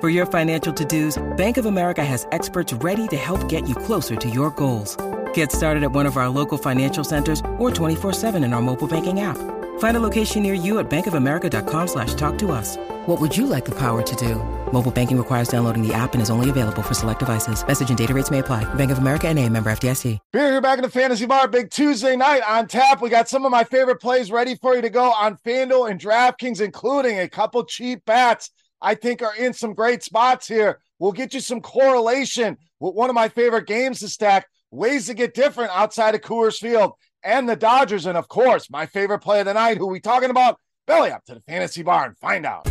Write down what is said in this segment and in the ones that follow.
For your financial to-dos, Bank of America has experts ready to help get you closer to your goals. Get started at one of our local financial centers or 24-7 in our mobile banking app. Find a location near you at bankofamerica.com slash talk to us. What would you like the power to do? Mobile banking requires downloading the app and is only available for select devices. Message and data rates may apply. Bank of America and a member FDIC. Beer here back in the Fantasy Bar. Big Tuesday night on tap. We got some of my favorite plays ready for you to go on FanDuel and DraftKings, including a couple cheap bats I think are in some great spots here. We'll get you some correlation with one of my favorite games to stack, ways to get different outside of Coors Field and the Dodgers. And of course, my favorite play of the night, who we talking about? Belly up to the fantasy bar and find out.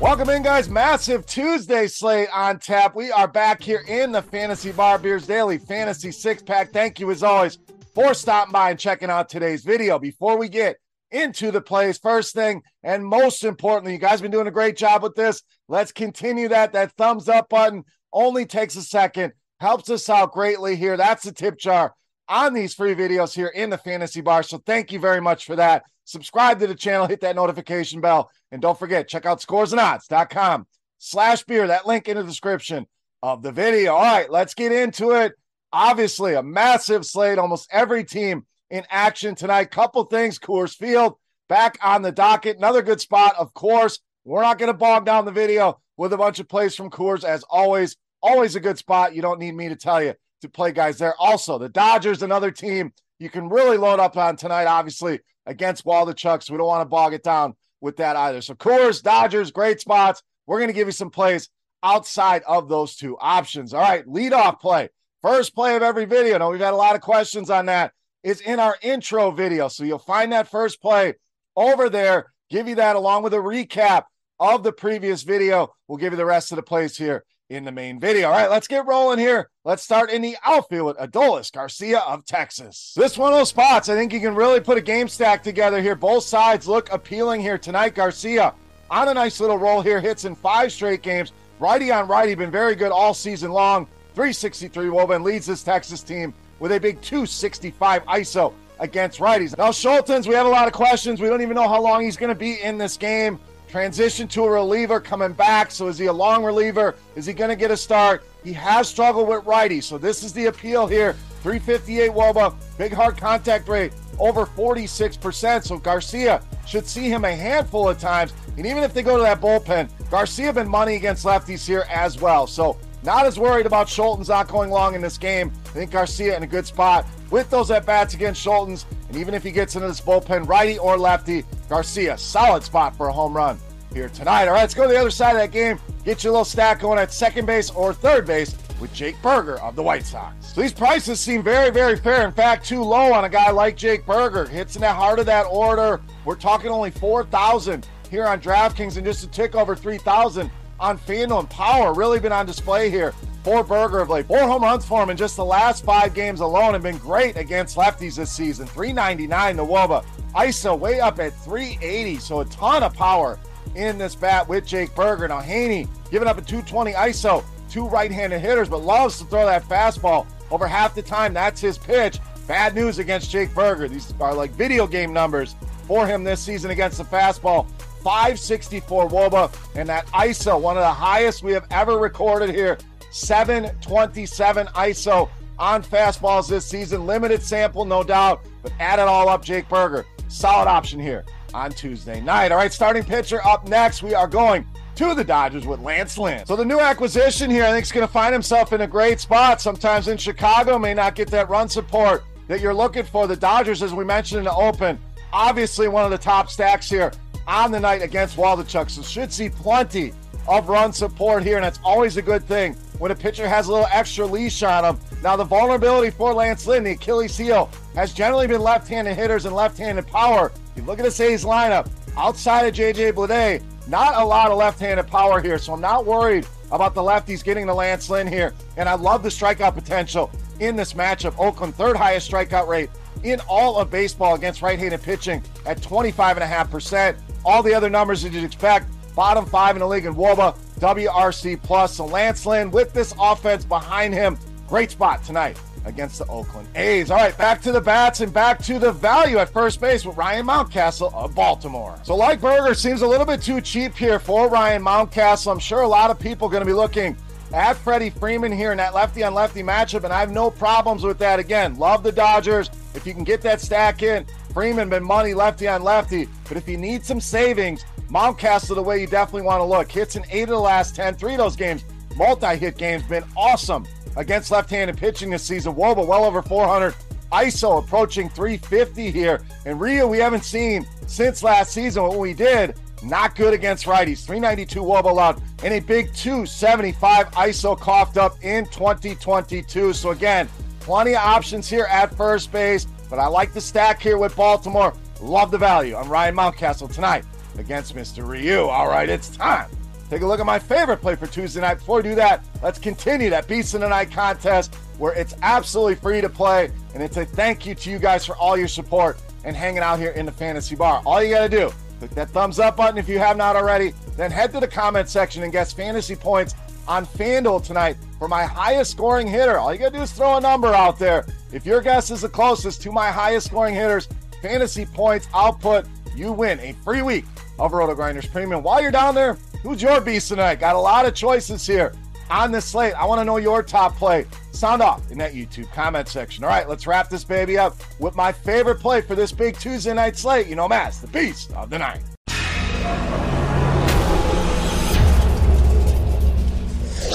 Welcome in, guys. Massive Tuesday slate on tap. We are back here in the Fantasy Bar Beers Daily Fantasy Six Pack. Thank you, as always, for stopping by and checking out today's video. Before we get into the plays, first thing, and most importantly, you guys been doing a great job with this. Let's continue that. That thumbs up button only takes a second, helps us out greatly here. That's the tip jar on these free videos here in the Fantasy Bar. So thank you very much for that. Subscribe to the channel, hit that notification bell, and don't forget, check out scoresandodds.com slash beer. That link in the description of the video. All right, let's get into it. Obviously, a massive slate, almost every team in action tonight. Couple things, Coors Field back on the docket. Another good spot, of course. We're not going to bog down the video with a bunch of plays from Coors, as always. Always a good spot. You don't need me to tell you to play guys there. Also, the Dodgers, another team you can really load up on tonight, obviously, against Waldichuk. So we don't want to bog it down with that either. So Coors, Dodgers, great spots. We're going to give you some plays outside of those two options. All right, lead off play. First play of every video. Now, we've had a lot of questions on that. Is in our intro video. So you'll find that first play over there. Give you that along with a recap of the previous video. We'll give you the rest of the plays here in the main video. All right, let's get rolling here. Let's start in the outfield with Adolis Garcia of Texas. This one of those spots, I think you can really put a game stack together here. Both sides look appealing here tonight. Garcia on a nice little roll here, hits in five straight games. Righty on righty, been very good all season long. 363 Woban leads this Texas team with a big 265 ISO against righties. Now, Scholtens, we have a lot of questions. We don't even know how long he's going to be in this game. Transition to a reliever coming back. So is he a long reliever? Is he going to get a start? He has struggled with righty. So this is the appeal here. 358 Woba, big hard contact rate, over 46%. So Garcia should see him a handful of times. And even if they go to that bullpen, Garcia been money against lefties here as well. So not as worried about Scholtens not going long in this game. I think Garcia in a good spot with those at bats against Scholtens. And even if he gets into this bullpen, righty or lefty, Garcia, solid spot for a home run here tonight. All right, let's go to the other side of that game. Get your little stack going at second base or third base with Jake Burger of the White Sox. So these prices seem very, very fair. In fact, too low on a guy like Jake Burger. Hits in the heart of that order. We're talking only 4,000 here on DraftKings and just a tick over 3,000 on FanDuel and Power. Really been on display here for Burger of late. Four home runs for him in just the last five games alone and been great against lefties this season. 399 the Woba. ISO way up at 380, so a ton of power in this bat with Jake Burger. Now Heaney giving up a 220 ISO, two right-handed hitters, but loves to throw that fastball over half the time. That's his pitch. Bad news against Jake Burger. These are like video game numbers for him this season against the fastball. 564 Woba, and that ISO, one of the highest we have ever recorded here. 727 ISO on fastballs this season. Limited sample, no doubt, but add it all up, Jake Burger. Solid option here on Tuesday night. All right, starting pitcher up next. We are going to the Dodgers with Lance Lynn. So the new acquisition here, I think, is going to find himself in a great spot. Sometimes in Chicago, may not get that run support that you're looking for. The Dodgers, as we mentioned in the open, obviously one of the top stacks here on the night against Waldichuk. So should see plenty of run support here, and that's always a good thing when a pitcher has a little extra leash on him. Now, the vulnerability for Lance Lynn, the Achilles heel, has generally been left-handed hitters and left-handed power. If you look at this A's lineup, outside of J.J. Bleday, not a lot of left-handed power here, so I'm not worried about the lefties getting to Lance Lynn here. And I love the strikeout potential in this matchup. Oakland, third highest strikeout rate in all of baseball against right-handed pitching at 25.5%. All the other numbers that you'd expect, bottom five in the league in WOBA, WRC plus. So Lance Lynn with this offense behind him, great spot tonight against the Oakland A's. All right, back to the bats and back to the value at first base with Ryan Mountcastle of Baltimore. So, like Burger, seems a little bit too cheap here for Ryan Mountcastle. I'm sure a lot of people are going to be looking at Freddie Freeman here in that lefty on lefty matchup, and I have no problems with that. Again, love the Dodgers. If you can get that stack in, Freeman been money lefty on lefty. But if you need some savings, Mountcastle the way you definitely want to look. Hits in eight of the last 10, three of those games, multi hit games, been awesome against left handed pitching this season. Woba well over 400. ISO approaching 350 here. And Ryu, we haven't seen since last season what we did. Not good against righties. 392 Woba allowed and a big 275 ISO coughed up in 2022. So again, plenty of options here at first base, but I like the stack here with Baltimore. Love the value I'm Ryan Mountcastle tonight against Mr. Ryu. All right, it's time. Take a look at my favorite play for Tuesday night. Before we do that, let's continue that Beast in the Night contest where it's absolutely free to play. And it's a thank you to you guys for all your support and hanging out here in the fantasy bar. All you got to do Click that thumbs up button if you have not already. Then head to the comment section and guess fantasy points on FanDuel tonight for my highest scoring hitter. All you got to do is throw a number out there. If your guess is the closest to my highest scoring hitters, fantasy points output, you win a free week of Roto Grinders Premium. While you're down there, who's your beast tonight? Got a lot of choices here on this slate. I want to know your top play. Sound off in that YouTube comment section. All right, let's wrap this baby up with my favorite play for this big Tuesday night slate. You know, Mass, the beast of the night.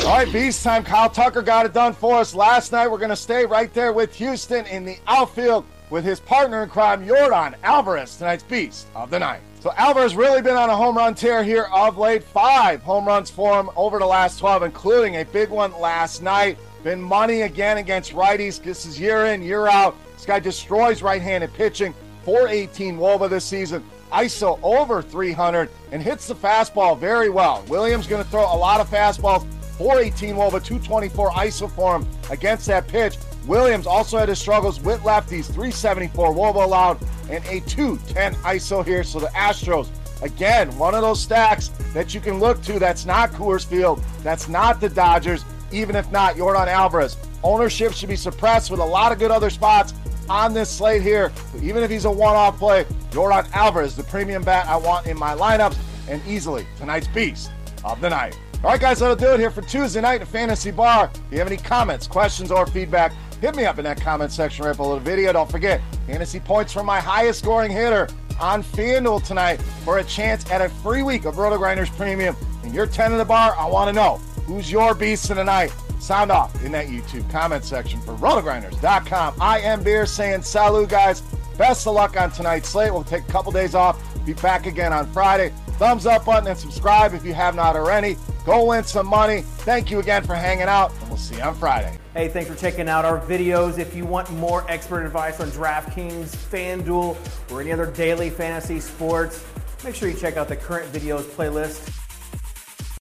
All right, Beast time. Kyle Tucker got it done for us last night. We're going to stay right there with Houston in the outfield with his partner in crime, Yordan Alvarez, tonight's Beast of the Night. So Alvarez really been on a home run tear here of late. Five home runs for him over the last 12, including a big one last night. Been money again against righties. This is year in, year out. This guy destroys right-handed pitching. 418 Woba this season. ISO over 300 and hits the fastball very well. Williams going to throw a lot of fastballs. 418 Woba, 224 ISO for him against that pitch. Williams also had his struggles with lefties, 374 Woba allowed, and a 210 ISO here. So the Astros, again, one of those stacks that you can look to that's not Coors Field, that's not the Dodgers, even if not Yordan Alvarez. Ownership should be suppressed with a lot of good other spots on this slate here. So even if he's a one off play, Yordan Alvarez, the premium bat I want in my lineups, and easily tonight's beast of the night. All right, guys, that'll do it here for Tuesday night at Fantasy Bar. If you have any comments, questions, or feedback, hit me up in that comment section right below the video. Don't forget, fantasy points from my highest scoring hitter on FanDuel tonight for a chance at a free week of Roto Grinders Premium. And you're 10 in the bar, I want to know who's your beast of the night. Sound off in that YouTube comment section for rotogrinders.com. I am Beer saying salut, guys. Best of luck on tonight's slate. We'll take a couple days off. Be back again on Friday. Thumbs up button and subscribe if you have not already. Go win some money. Thank you again for hanging out, we'll see you on Friday. Hey, thanks for checking out our videos. If you want more expert advice on DraftKings, FanDuel, or any other daily fantasy sports, make sure you check out the current videos playlist